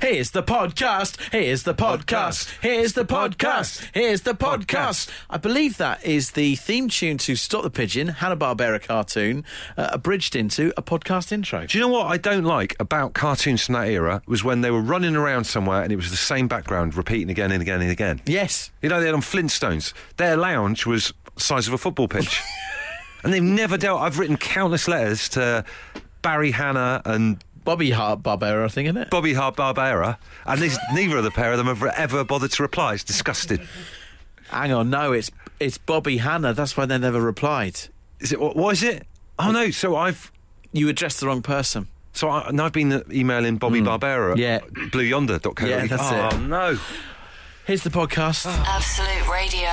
Here's the podcast. Here's the podcast. Here's the podcast. Here's the podcast. I believe that is the theme tune to Stop the Pigeon, Hanna Barbera cartoon, uh, abridged into a podcast intro. Do you know what I don't like about cartoons from that era was when they were running around somewhere and it was the same background repeating again and again and again. Yes. You know, they had on Flintstones. Their lounge was the size of a football pitch. and they've never dealt. I've written countless letters to Barry Hanna and Bobby Hart Barbera, I think, isn't it? Bobby Hart Barbera, and this, neither of the pair of them have ever bothered to reply. It's disgusting. Hang on, no, it's it's Bobby Hannah. That's why they never replied. Is it? What, what is it? Oh no! So I've You addressed the wrong person. so I, and I've been emailing Bobby Barbera. Hmm. Yeah. BlueYonder.co. Yeah, that's oh, it. no! Here's the podcast. Absolute Radio.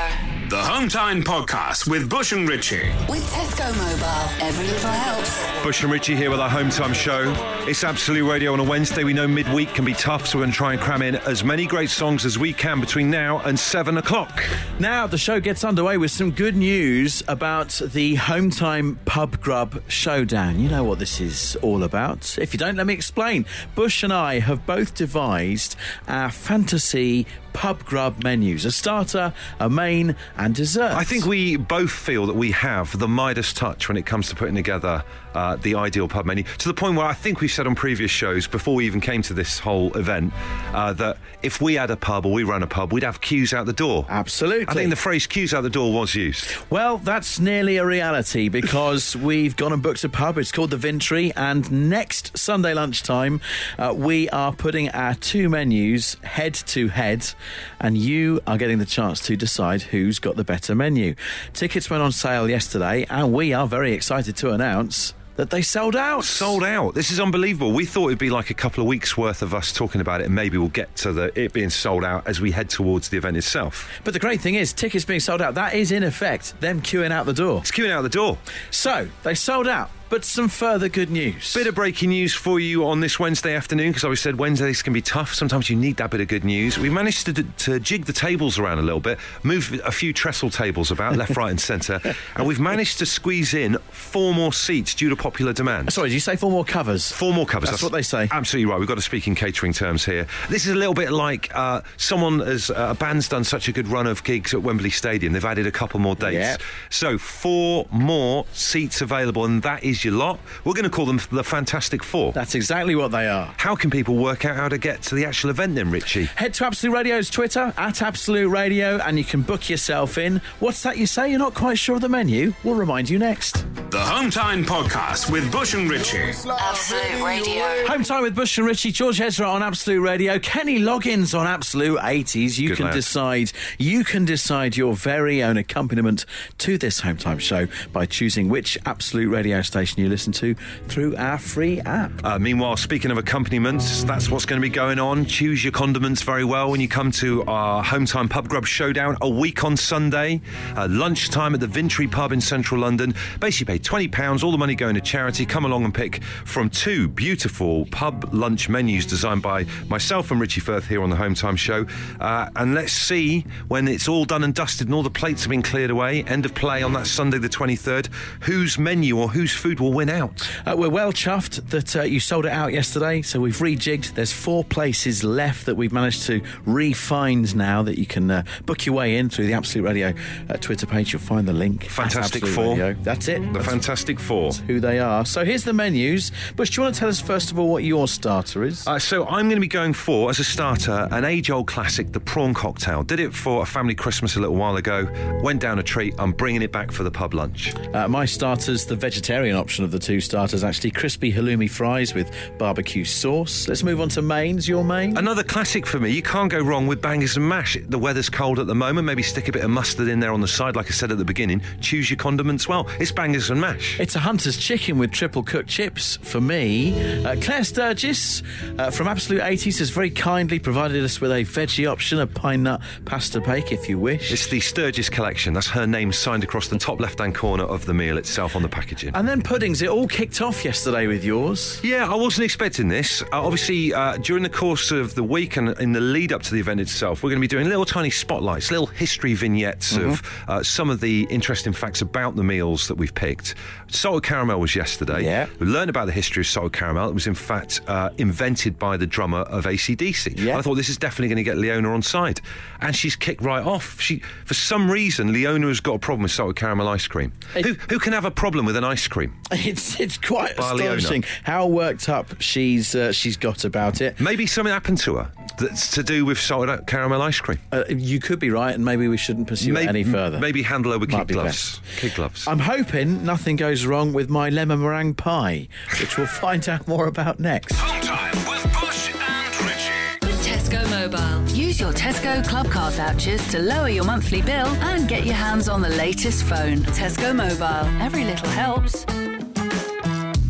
The Home Time Podcast with Bush and Ritchie. With Tesco Mobile, every little helps. Bush and Richie here with our home time show. It's Absolute Radio on a Wednesday. We know midweek can be tough, so we're going to try and cram in as many great songs as we can between now and seven o'clock. Now the show gets underway with some good news about the Home Time Pub Grub Showdown. You know what this is all about. If you don't, let me explain. Bush and I have both devised our fantasy pub grub menus: a starter, a main, and dessert. I think we both feel that we have the Midas touch when it comes to putting together uh, the ideal pub menu. To the point where I think we've said on previous shows, before we even came to this whole event, uh, that if we had a pub or we ran a pub, we'd have queues out the door. Absolutely. I think the phrase queues out the door was used. Well, that's nearly a reality because we've gone and booked a pub. It's called the Vintry, and next Sunday lunchtime, uh, we are putting our two menus head to head, and you are getting the chance to decide who's got the better menu. Tickets went on sale yesterday, and we are very excited to announce that they sold out. Sold out. This is unbelievable. We thought it'd be like a couple of weeks worth of us talking about it, and maybe we'll get to the it being sold out as we head towards the event itself. But the great thing is, tickets being sold out, that is in effect them queuing out the door. It's queuing out the door. So, they sold out, but some further good news. Bit of breaking news for you on this Wednesday afternoon because I always said Wednesdays can be tough. Sometimes you need that bit of good news. We've managed to, to jig the tables around a little bit, move a few trestle tables about left, right, and centre, and we've managed to squeeze in four more seats due to popular demand. Sorry, did you say four more covers? Four more covers. That's what they say. Absolutely right. We've got to speak in catering terms here. This is a little bit like uh, someone as uh, a band's done such a good run of gigs at Wembley Stadium. They've added a couple more dates. Yep. So four more seats available, and that is your lot. We're going to call them the Fantastic Four. That's exactly what they are. How can people work out how to get to the actual event then, Richie? Head to Absolute Radio's Twitter, at Absolute Radio, and you can book yourself in. What's that you say? You're not quite sure of the menu? We'll remind you next. The Home Time Podcast with Bush and Ritchie. Absolute Radio. Home time with Bush and Richie, George Ezra on Absolute Radio, Kenny Loggins on Absolute 80s. You Good can lad. decide, you can decide your very own accompaniment to this Home Time show by choosing which Absolute radio station you listen to through our free app. Uh, meanwhile, speaking of accompaniments, that's what's going to be going on. Choose your condiments very well when you come to our Home Time Pub Grub Showdown a week on Sunday, uh, lunchtime at the Vintry Pub in central London. Basically, pay £20, all the money going to charity. Come along and pick from two beautiful pub lunch menus designed by myself and Richie Firth here on the Home Time Show. Uh, and let's see when it's all done and dusted and all the plates have been cleared away, end of play on that Sunday, the 23rd, whose menu or whose food will win out. Uh, we're well chuffed that uh, you sold it out yesterday, so we've rejigged. There's four places left that we've managed to re-find now that you can uh, book your way in through the Absolute Radio uh, Twitter page. You'll find the link. Fantastic Four. Radio. That's it. The That's Fantastic Four. who they are. So here's the menus. Bush, do you want to tell us first of all what your starter is? Uh, so I'm going to be going for, as a starter, an age-old classic, the prawn cocktail. Did it for a family Christmas a little while ago. Went down a treat. I'm bringing it back for the pub lunch. Uh, my starter's the vegetarian option of the two starters, actually. Crispy halloumi fries with barbecue sauce. Let's move on to mains. Your main? Another classic for me. You can't go wrong with bangers and mash. The weather's cold at the moment. Maybe stick a bit of mustard in there on the side, like I said at the beginning. Choose your condiments well. It's bangers and mash. It's a Hunter's chicken with triple cooked chips for me. Uh, Claire Sturgis uh, from Absolute 80s has very kindly provided us with a veggie option, a pine nut pasta bake if you wish. It's the Sturgis collection. That's her name signed across the top left-hand corner of the meal itself on the packaging. and then puddings. It all kicked off yesterday with yours. Yeah, I wasn't expecting this. Uh, obviously, uh, during the course of the week and in the lead up to the event itself, we're going to be doing little tiny spotlights, little history vignettes Mm-hmm. of uh, some of the interesting facts about the meals that we've picked. Salted caramel was yesterday. Yeah. We learned about the history of salted caramel. It was, in fact, uh, invented by the drummer of ACDC. Yeah. I thought this is definitely going to get Leona on side. And she's kicked right off. She, For some reason, Leona has got a problem with salted caramel ice cream. It- who, who can have a problem with an ice cream? It's it's quite By Leona. astonishing how worked up she's uh, she's got about it. Maybe something happened to her that's to do with salted caramel ice cream. Uh, you could be right, and maybe we shouldn't pursue it any further. Maybe handle her with Might kid be gloves. Kid gloves. I'm hoping nothing goes wrong with my lemon meringue pie, which we'll find out more about next. Home time with Bush and Richie. With Tesco Mobile. Use your Tesco Club Card vouchers to lower your monthly bill and get your hands on the latest phone. Tesco Mobile. Every little helps.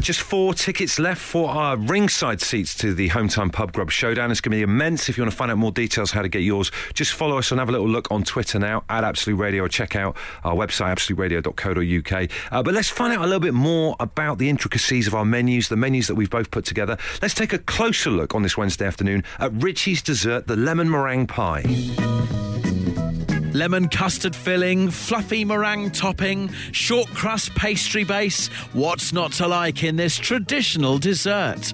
Just four tickets left for our ringside seats to the Home Time Pub Grub Showdown. It's going to be immense. If you want to find out more details how to get yours, just follow us and have a little look on Twitter now at Absolute Radio or check out our website, absoluteradio.co.uk. Uh, but let's find out a little bit more about the intricacies of our menus, the menus that we've both put together. Let's take a closer look on this Wednesday afternoon at Richie's dessert, the lemon meringue pie. Lemon custard filling, fluffy meringue topping, short crust pastry base. What's not to like in this traditional dessert?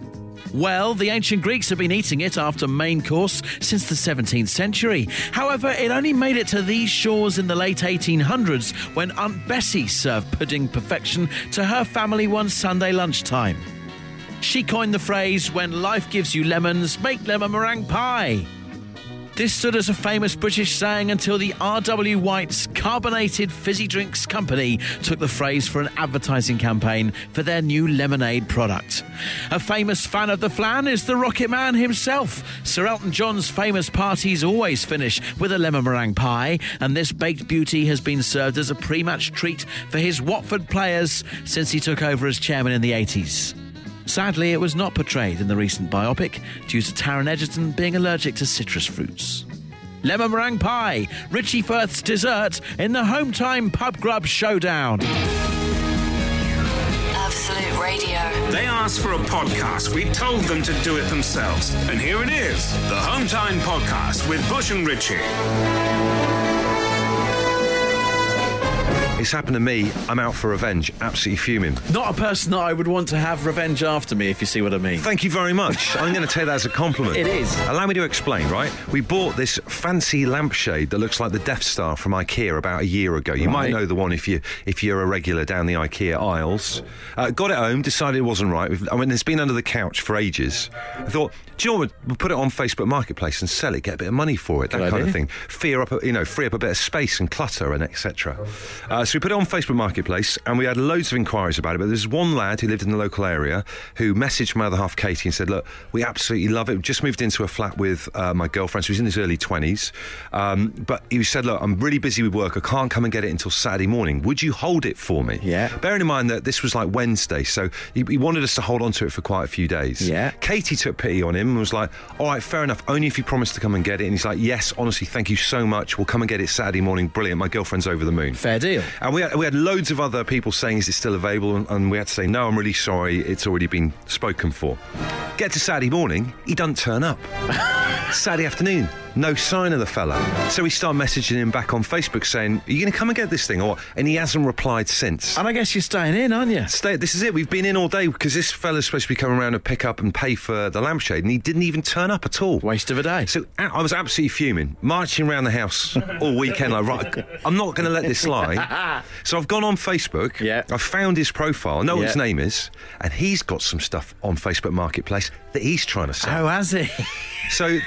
Well, the ancient Greeks have been eating it after main course since the 17th century. However, it only made it to these shores in the late 1800s when Aunt Bessie served pudding perfection to her family one Sunday lunchtime. She coined the phrase, when life gives you lemons, make lemon meringue pie. This stood as a famous British saying until the R.W. White's Carbonated Fizzy Drinks Company took the phrase for an advertising campaign for their new lemonade product. A famous fan of the flan is the Rocket Man himself. Sir Elton John's famous parties always finish with a lemon meringue pie, and this baked beauty has been served as a pre match treat for his Watford players since he took over as chairman in the 80s. Sadly, it was not portrayed in the recent biopic due to Taron Egerton being allergic to citrus fruits. Lemon meringue pie, Richie Firth's dessert in the Home Time Pub Grub Showdown. Absolute Radio. They asked for a podcast. We told them to do it themselves. And here it is the Home Time Podcast with Bush and Richie. It's happened to me. I'm out for revenge. Absolutely fuming. Not a person that I would want to have revenge after me, if you see what I mean. Thank you very much. I'm going to take that as a compliment. It is. Allow me to explain, right? We bought this fancy lampshade that looks like the Death Star from IKEA about a year ago. You might know the one if you if you're a regular down the IKEA aisles. Uh, got it home, decided it wasn't right. I mean, it's been under the couch for ages. I thought, do you know what? We'll put it on Facebook Marketplace and sell it, get a bit of money for it, that Good kind of thing. Fear up, a- you know, free up a bit of space and clutter and etc. Uh, so we put it on Facebook Marketplace, and we had loads of inquiries about it. But there's one lad who lived in the local area who messaged my other half, Katie, and said, "Look, we absolutely love it. We've just moved into a flat with uh, my girlfriend. So he's in his early 20s. Um, but he said, "Look, I'm really busy with work. I can't come and get it until Saturday morning. Would you hold it for me?" Yeah. Bearing in mind that this was like Wednesday, so he, he wanted us to hold on to it for quite a few days. Yeah. Katie took pity on him and was like, "All right, fair enough. Only if you promise to come and get it." And he's like, "Yes, honestly, thank you so much. We'll come and get it Saturday morning. Brilliant. My girlfriend's over the moon." Fair deal. And we had, we had loads of other people saying, is it still available? And, and we had to say, no, I'm really sorry, it's already been spoken for. Get to Saturday morning, he doesn't turn up. Saturday afternoon, no sign of the fella. So we start messaging him back on Facebook saying, are you going to come and get this thing? Or, and he hasn't replied since. And I guess you're staying in, aren't you? Stay, this is it. We've been in all day because this fella's supposed to be coming around and pick up and pay for the lampshade, and he didn't even turn up at all. Waste of a day. So I was absolutely fuming, marching around the house all weekend. Like, right, I'm not going to let this slide. So I've gone on Facebook. Yeah. I've found his profile. I know what his name is, and he's got some stuff on Facebook Marketplace that he's trying to sell. Oh, has he? So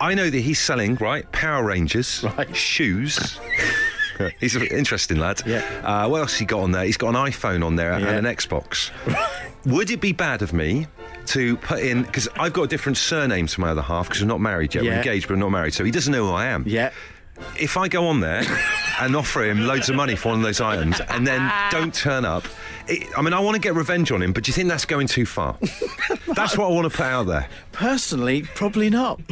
I know that he's selling right Power Rangers Right. shoes. He's an interesting lad. Yeah. Uh, what else he got on there? He's got an iPhone on there Yeah. and an Xbox. Would it be bad of me to put in because I've got a different surname to my other half because we're not married yet. We're engaged, but we're not married, so he doesn't know who I am. yeah. If I go on there and offer him loads of money for one of those items and then ah. don't turn up, It, I mean, I want to get revenge on him, but do you think that's going too far? that's what I want to put out there. Personally, probably not.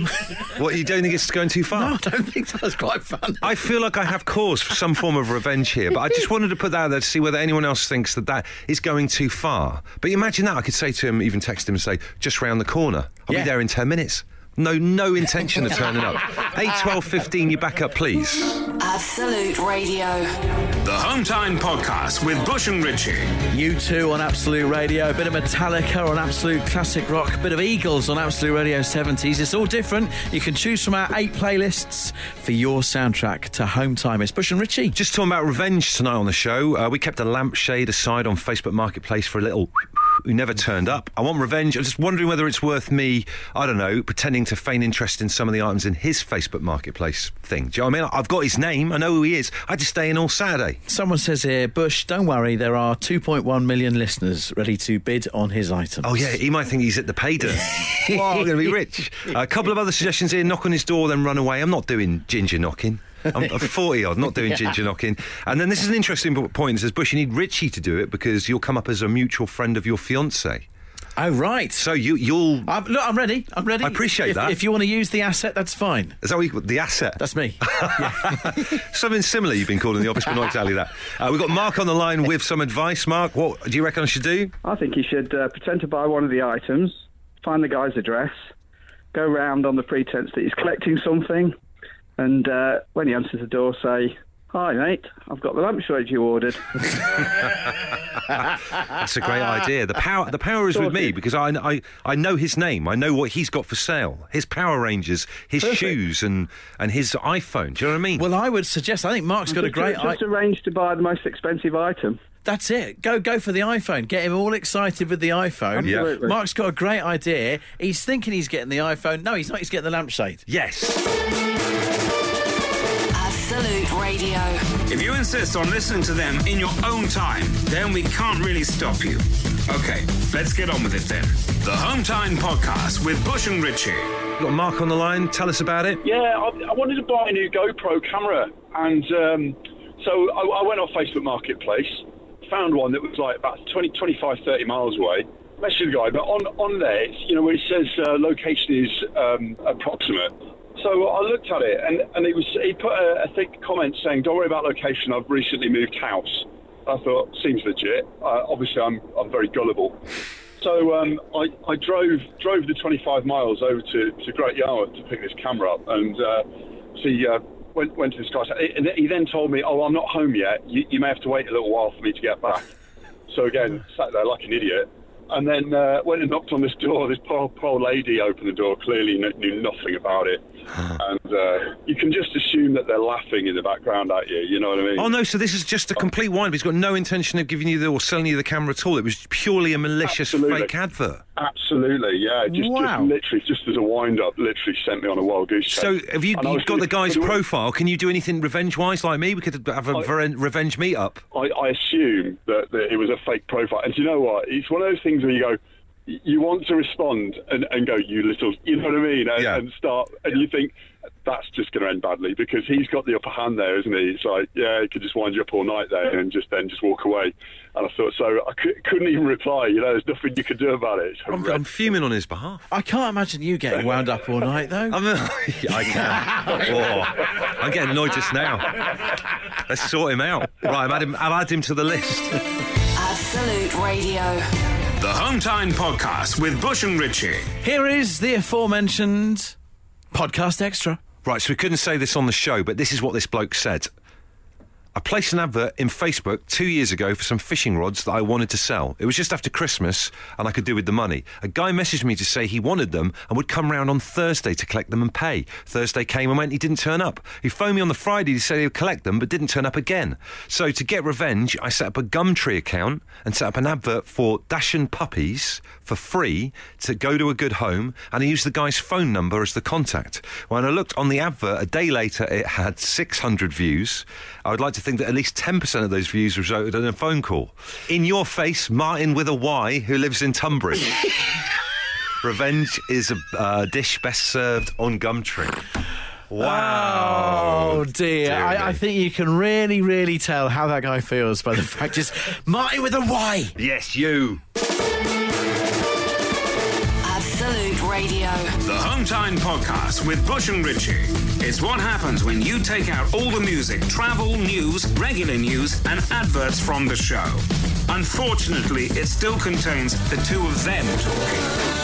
What you don't think it's going too far? no, I don't think so. It's quite fun. I feel like I have cause for some form of revenge here, but I just wanted to put that out there to see whether anyone else thinks that that is going too far. But imagine that I could say to him, even text him and say, just round the corner. I'll Yeah. be there in 10 minutes. No, no intention of turning up. 8, 12, 15, you back up, please. Absolute Radio. The Home Time Podcast with Bush and Ritchie. U2 on Absolute Radio, a bit of Metallica on Absolute Classic Rock, a bit of Eagles on Absolute Radio 70s. It's all different. You can choose from our eight playlists for your soundtrack to Home Time. It's Bush and Ritchie. Just talking about revenge tonight on the show. Uh, we kept a lampshade aside on Facebook Marketplace for a little who never turned up. I want revenge. I'm just wondering whether it's worth me, I don't know, pretending to feign interest in some of the items in his Facebook Marketplace thing. Do you know what I mean? I've got his name. I know who he is. I just stay in all Saturday. Someone says here, Bush, don't worry, there are 2.1 million listeners ready to bid on his items. Oh, yeah, he might think he's at the pay dirt. wow, I'm going to be rich. a couple of other suggestions here knock on his door, then run away. I'm not doing ginger knocking. I'm, I'm 40 odd, not doing ginger knocking. And then this is an interesting point. It says, Bush, you need Richie to do it because you'll come up as a mutual friend of your fiance. Oh, right. So you, you'll. I'm, look, I'm ready. I'm ready. I appreciate if, that. If you want to use the asset, that's fine. Is that what you, the asset? That's me. Something similar you've been called in the office, but not exactly that. Uh, we've got Mark on the line with some advice. Mark, what do you reckon I should do? I think you should uh, pretend to buy one of the items, find the guy's address, go round on the pretense that he's collecting something, and uh, when he answers the door, say, "Hi, mate, I've got the lampshade you ordered." That's a great idea. The power, the power is with me because I, I, I know his name. I know what he's got for sale. His Power Rangers, his Perfect. shoes, and and his iPhone. Do you know what I mean? well, I would suggest, I think Mark's got a just, great just I- arrange to buy the most expensive item. That's it. Go go for the iPhone. Get him all excited with the iPhone. Yeah. Absolutely. Mark's got a great idea. He's thinking he's getting the iPhone. No, he's not. He's getting the lampshade. yes. Absolute Radio. If you insist on listening to them in your own time, then we can't really stop you. Okay, let's get on with it then. The Home Time Podcast with Bush and Ritchie. Got Mark on the line. Tell us about it. Yeah, I, I wanted to buy a new GoPro camera, and um, so I, I went on Facebook Marketplace, found one that was like about 20, 25, 30 miles away. Messaged the guy, but on on there, it's, you know, where it says uh, location is um, approximate. So I looked at it, and, and it was he put a, a thick comment saying, "Don't worry about location. I've recently moved house." I thought seems legit. Uh, obviously, I'm I'm very gullible. So um, I, I drove drove the 25 miles over to, to Great Yarmouth to pick this camera up, and uh, see uh, went went to this guy. And he then told me, "Oh, I'm not home yet. You, you may have to wait a little while for me to get back." So again, sat there like an idiot, and then uh, went and knocked on this door. This poor poor lady opened the door, clearly kn- knew nothing about it, and uh, you can just assume that they're laughing in the background at you. You know what I mean? Oh no! So this is just a complete wind. He's got no intention of giving you the or selling you the camera at all. It was purely a malicious Absolutely. fake advert. Absolutely, yeah. Just, Wow. just literally, just as a wind up, literally sent me on a wild goose chase. So have you you've got the guy's profile? Can you do anything revenge wise like me? We could have a I- ver- revenge meetup. I, I assume that, that it was a fake profile. And do you know what? It's one of those things where you go, you want to respond and, and go, you little, you know what I mean? And, Yeah. and start, and you think, that's just going to end badly because he's got the upper hand there, isn't he? It's like, yeah, he could just wind you up all night there and just then just walk away. And I thought, so I couldn't even reply. You know, there's nothing you could do about it. I'm. I'm fuming on his behalf. I can't imagine you getting wound up all night, though. I'm, I can. Oh, I'm getting annoyed just now. Let's sort him out. Right, I've added him, I've added him to the list. Absolute Radio. The Home Time Podcast with Bush and Ritchie. Here is the aforementioned podcast extra. Right, so we couldn't say this on the show, but this is what this bloke said. I placed an advert in Facebook two years ago for some fishing rods that I wanted to sell. It was just after Christmas and I could do with the money. A guy messaged me to say he wanted them and would come round on Thursday to collect them and pay. Thursday came and went, he didn't turn up. He phoned me on the Friday to say he would collect them but didn't turn up again. So to get revenge, I set up a Gumtree account and set up an advert for Dachshund Puppies for free to go to a good home and I used the guy's phone number as the contact. When I looked on the advert a day later, it had 600 views. I would like to think that at least 10% of those views resulted in a phone call. In your face, Martin with a Y, who lives in Tunbridge. Revenge is a uh, dish best served on Gumtree. Wow. Oh dear. I, I think you can really, really tell how that guy feels by the fact just Martin with a Y. Yes, you. Radio. The Home Time Podcast with Bush and Ritchie. It's what happens when you take out all the music, travel, news, regular news, and adverts from the show. Unfortunately, it still contains the two of them talking.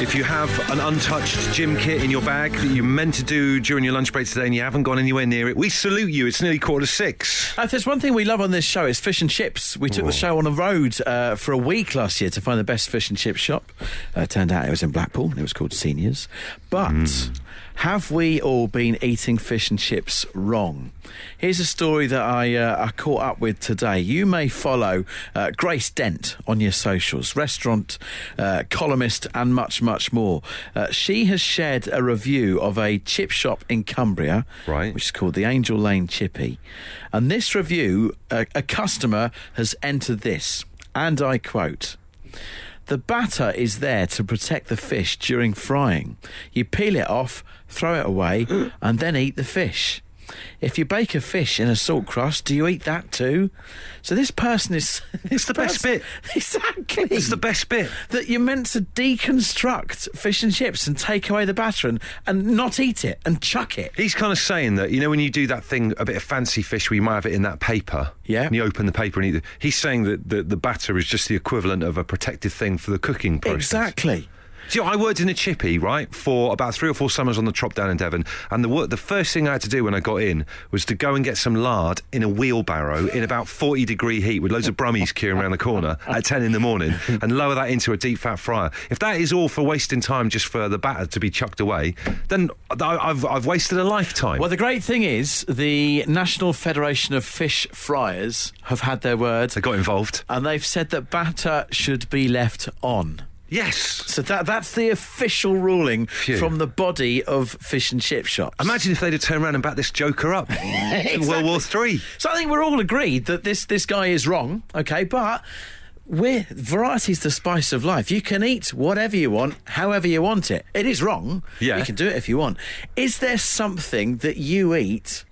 If you have an untouched gym kit in your bag that you meant to do during your lunch break today and you haven't gone anywhere near it, we salute you. It's nearly quarter to six. Uh, if there's one thing we love on this show, it's fish and chips. We took the show on the road uh, for a week last year to find the best fish and chip shop. Uh, turned out it was in Blackpool and it was called Seniors. But have we all been eating fish and chips wrong? Here's a story that I, uh, I caught up with today. You may follow uh, Grace Dent on your socials, restaurant uh, columnist, and much, much more. Uh, she has shared a review of a chip shop in Cumbria, Right. which is called the Angel Lane Chippy. And this review, a, a customer has entered this, and I quote. The batter is there to protect the fish during frying. You peel it off, throw it away, and then eat the fish. If you bake a fish in a salt crust, do you eat that too? So this person is. It's the best bit. Exactly. It's the best bit. That you're meant to deconstruct fish and chips and take away the batter and, and not eat it and chuck it. He's kind of saying that, you know, when you do that thing, a bit of fancy fish where you might have it in that paper. Yeah. And you open the paper and eat it. He's saying that the, the batter is just the equivalent of a protective thing for the cooking process. Exactly. Do you know, I worked in a chippy, right, for about three or four summers on the trop down in Devon. And the, work, the first thing I had to do when I got in was to go and get some lard in a wheelbarrow in about 40 degree heat with loads of brummies queuing around the corner at 10 in the morning and lower that into a deep fat fryer. If that is all for wasting time just for the batter to be chucked away, then I- I've, I've wasted a lifetime. Well, the great thing is the National Federation of Fish Fryers have had their word. They got involved. and they've said that batter should be left on. Yes. So that that's the official ruling Phew. from the body of fish and chip shops. Imagine if they'd have turned around and backed this joker up in World War Three. So I think we're all agreed that this this guy is wrong. Okay, but. We're, variety's the spice of life. You can eat whatever you want, however you want it. It is wrong. Yeah. You can do it if you want. Is there something that you eat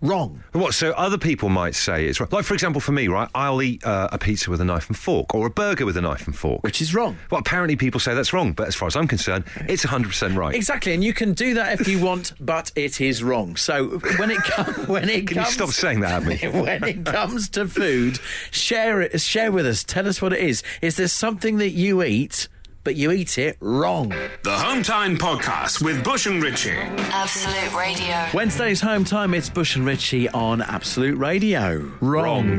wrong? What? So other people might say it's right. Like, for example, for me, right? I'll eat uh, a pizza with a knife and fork, or a burger with a knife and fork. Which is wrong. Well, apparently people say that's wrong, but as far as I'm concerned, it's 100% right. Exactly, and you can do that if you want, but it is wrong. So when it comes, when it Can you stop saying that at me? when it comes to food, share it. Share with us. Tell us what it is. Is there something that you eat, but you eat it wrong? The Home Time Podcast with Bush and Ritchie. Absolute Radio. Wednesday's home time. It's Bush and Ritchie on Absolute Radio. Wrong.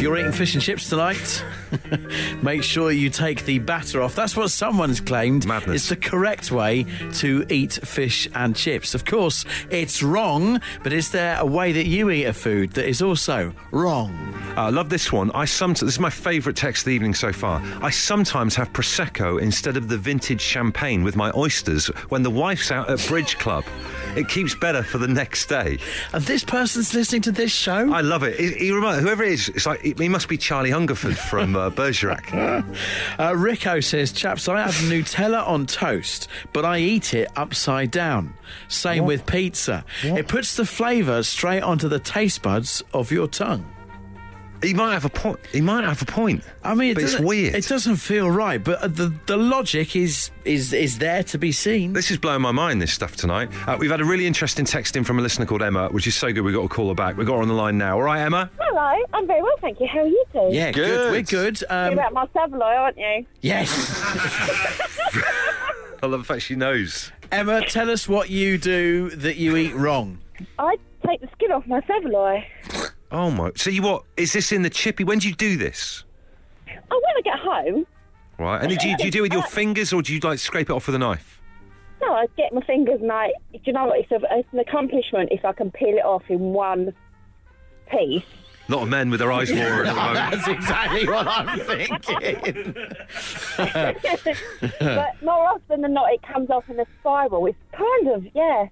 If you're eating fish and chips tonight, make sure you take the batter off. That's what someone's claimed. Madness. It's the correct way to eat fish and chips. Of course, it's wrong, but is there a way that you eat a food that is also wrong? Uh, I love this one. I sometimes this is my favourite text of the evening so far. I sometimes have prosecco instead of the vintage champagne with my oysters when the wife's out at bridge club. It keeps better for the next day. And this person's listening to this show? I love it. He, he remi- whoever it is, it's like he must be Charlie Hungerford from uh, Bergerac. Uh, Rico says, chaps, I have Nutella on toast, but I eat it upside down. Same with pizza. It puts the flavour straight onto the taste buds of your tongue. He might have a point. He might have a point. I mean, it but it's weird. It doesn't feel right, but uh, the the logic is is is there to be seen. This is blowing my mind, this stuff tonight. Uh, we've had a really interesting text in from a listener called Emma, which is so good we've got to call her back. We've got her on the line now. All right, Emma? Hello, I'm very well, thank you. How are you two? yeah, good. Good. We're good. You're Um, about my saveloy, aren't you? yes, I love the fact she knows. Emma, tell us what you do that you eat wrong. I take the skin off my saveloy. Oh, my. So, you what? Is this in the chippy? When do you do this? Oh, when I get home, Right. And do you, do you do it with your fingers or do you, like, scrape it off with a knife? no, I get my fingers and I, do you know what? It's, a, it's an accomplishment if I can peel it off in one piece. A lot of men with their eyes watering at the moment. That's exactly what I'm thinking. but more often than not, it comes off in a spiral. It's kind of, yeah.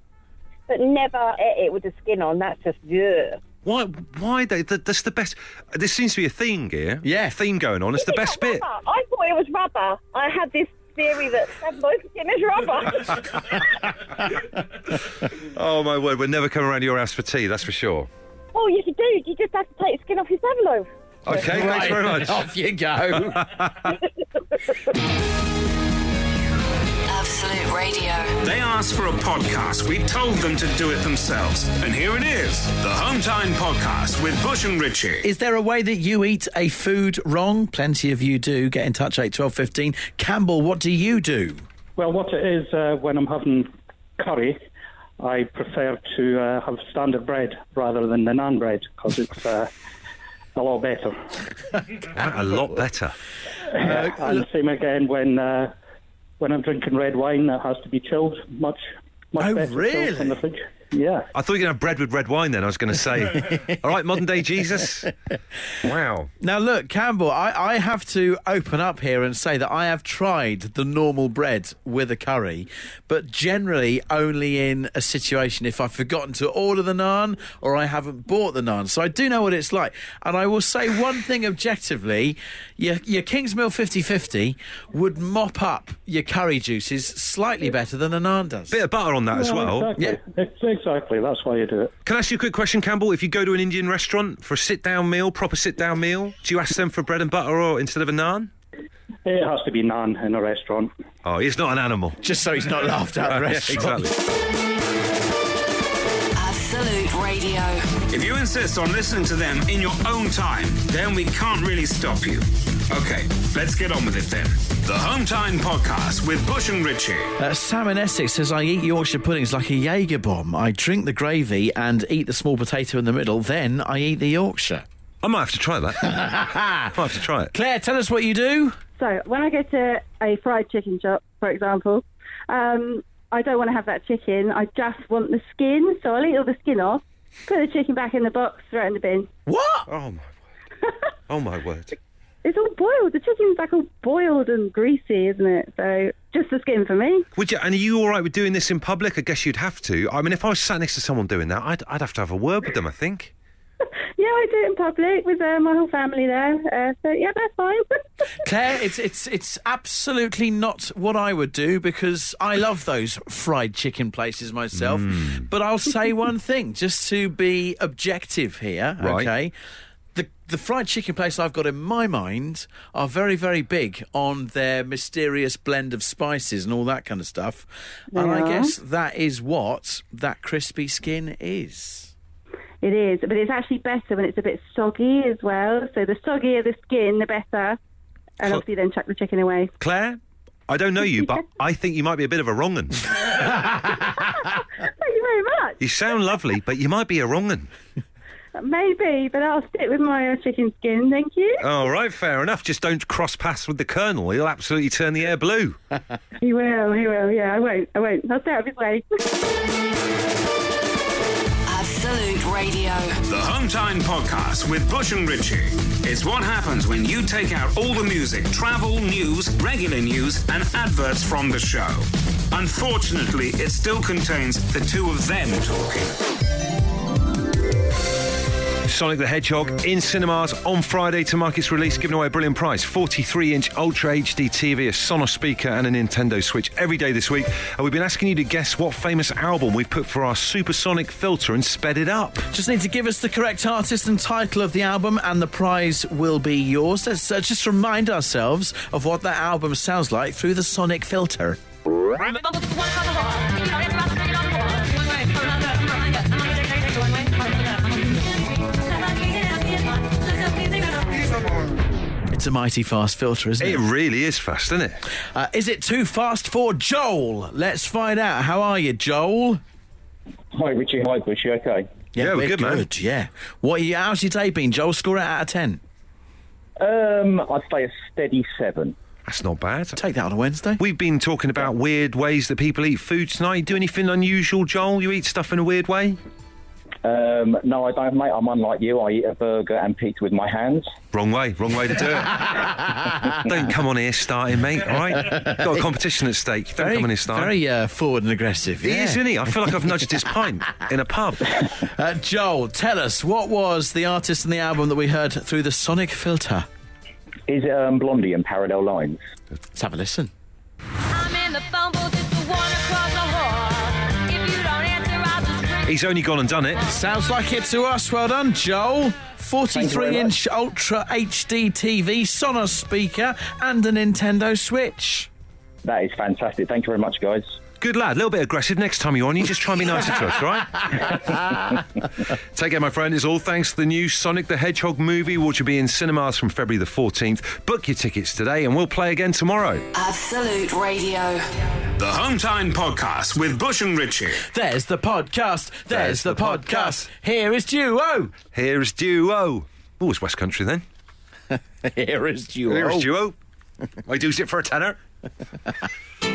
But never eat it with the skin on. That's just, yeah. Why? Why? They, that, that's the best. There seems to be a theme here. Yeah. Theme going on. It's the best bit. Rubber. I thought it was rubber. I had this theory that tabloid skin is rubber. Oh my word, we're never coming around to your house for tea, that's for sure. oh, yes, you do. You just have to take the skin off your tabloid. Okay, thanks very much. Off you go. Absolute Radio. They asked for a podcast. We told them to do it themselves. And here it is the Home Time Podcast with Bush and Ritchie. Is there a way that you eat a food wrong? Plenty of you do. Get in touch, 8 12 15. Campbell, what do you do? Well, what it is uh, when I'm having curry, I prefer to uh, have standard bread rather than the naan bread because it's uh, a lot better. A lot better. and same again when uh, when I'm drinking red wine, that has to be chilled much much Oh, better really? chilled from the fridge. Yeah. I thought you were going to have bread with red wine then, I was going to say. All right, modern day Jesus. Wow. Now, look, Campbell, I, I have to open up here and say that I have tried the normal bread with a curry, but generally only in a situation if I've forgotten to order the naan or I haven't bought the naan. So I do know what it's like. And I will say one thing objectively your, your Kingsmill 50 50 would mop up your curry juices slightly better than a naan does. Bit of butter on that as well. Exactly. Ex- Exactly. That's why you do it. Can I ask you a quick question, Campbell? If you go to an Indian restaurant for a sit down meal, proper sit down meal, do you ask them for bread and butter or instead of a naan? It has to be naan in a restaurant. Oh, he's not an animal. Just so he's not laughed at the Yeah, restaurant. exactly. Absolute Radio. If you insist on listening to them in your own time, then we can't really stop you. Okay, let's get on with it then. The Home Time Podcast with Bush and Ritchie. Uh, Sam in Essex says, I eat Yorkshire puddings like a Jaeger bomb. I drink the gravy and eat the small potato in the middle, then I eat the Yorkshire. I might have to try that. I might have to try it. Claire, tell us what you do. So when I go to a fried chicken shop, for example, um, I don't want to have that chicken. I just want the skin. So I'll eat all the skin off, put the chicken back in the box, throw it in the bin. What? Oh, my word. Oh, my word. It's all boiled. The chicken's like all boiled and greasy, isn't it? So just the skin for me. Would you, and are you all right with doing this in public? I guess you'd have to. I mean, if I was sat next to someone doing that, I'd, I'd have to have a word with them, I think. Yeah, I do it in public with uh, my whole family there. Uh, so yeah, that's fine. Claire, it's it's it's absolutely not what I would do because I love those fried chicken places myself. But I'll say one thing, just to be objective here, Right. okay? The the fried chicken place I've got in my mind are very, very big on their mysterious blend of spices and all that kind of stuff. And I guess that is what that crispy skin is. It is, but it's actually better when it's a bit soggy as well. So the soggier the skin, the better. And obviously then chuck the chicken away. Claire, I don't know you, but I think you might be a bit of a wrong un. Thank you very much. You sound lovely, but you might be a wrong un. Maybe, but I'll stick with my uh, chicken skin. Thank you. All right, fair enough. Just don't cross paths with the Colonel. He'll absolutely turn the air blue. He will, he will. Yeah, I won't. I won't. I'll stay out of his way. Absolute Radio. The Home Time Podcast with Bush and Ritchie. It's what happens when you take out all the music, travel, news, regular news, and adverts from the show. Unfortunately, it still contains the two of them talking. Sonic the Hedgehog in cinemas on Friday to mark its release, giving away a brilliant prize 43 inch Ultra HD TV, a Sonos speaker, and a Nintendo Switch every day this week. And we've been asking you to guess what famous album we've put for our supersonic filter and sped it up. Just need to give us the correct artist and title of the album, and the prize will be yours. Let's uh, just remind ourselves of what that album sounds like through the sonic filter. A mighty fast filter, isn't it? It really is fast, isn't it? Uh, is it too fast for Joel? Let's find out. How are you, Joel? Hi, Richie. Hi, Bush. You okay? Yeah, we're we're good, man. Yeah. What? Are you, how's your day been, Joel? Score it out of ten. Um, I'd say a steady seven. That's not bad. Take that on a Wednesday. We've been talking about weird ways that people eat food tonight. Do anything unusual, Joel? You eat stuff in a weird way? Um, no, I don't, mate. I'm unlike you. I eat a burger and pizza with my hands. Wrong way, wrong way to do it. Don't come on here starting, mate, all right? Got a competition at stake. Don't very, come on here starting. very uh, forward and aggressive. He yeah. is, isn't he? I feel like I've nudged his pint in a pub. Uh, Joel, tell us what was the artist and the album that we heard through the sonic filter? Is it um, Blondie and Parallel Lines? Let's have a listen. He's only gone and done it. Sounds like it to us. Well done, Joel. 43 inch Ultra HD TV, Sonos speaker, and a Nintendo Switch. That is fantastic. Thank you very much, guys. Good lad. A little bit aggressive next time you're on. You just try and be nicer to us, right? Take care, my friend. It's all thanks to the new Sonic the Hedgehog movie, which will be in cinemas from February the 14th. Book your tickets today, and we'll play again tomorrow. Absolute Radio. The Hometime Podcast with Bush and Richie. There's the podcast. There's, the, podcast. Here is Duo. Here is Duo. Oh, it's West Country then. Here is Duo. Here's Duo. I do it for a tenner.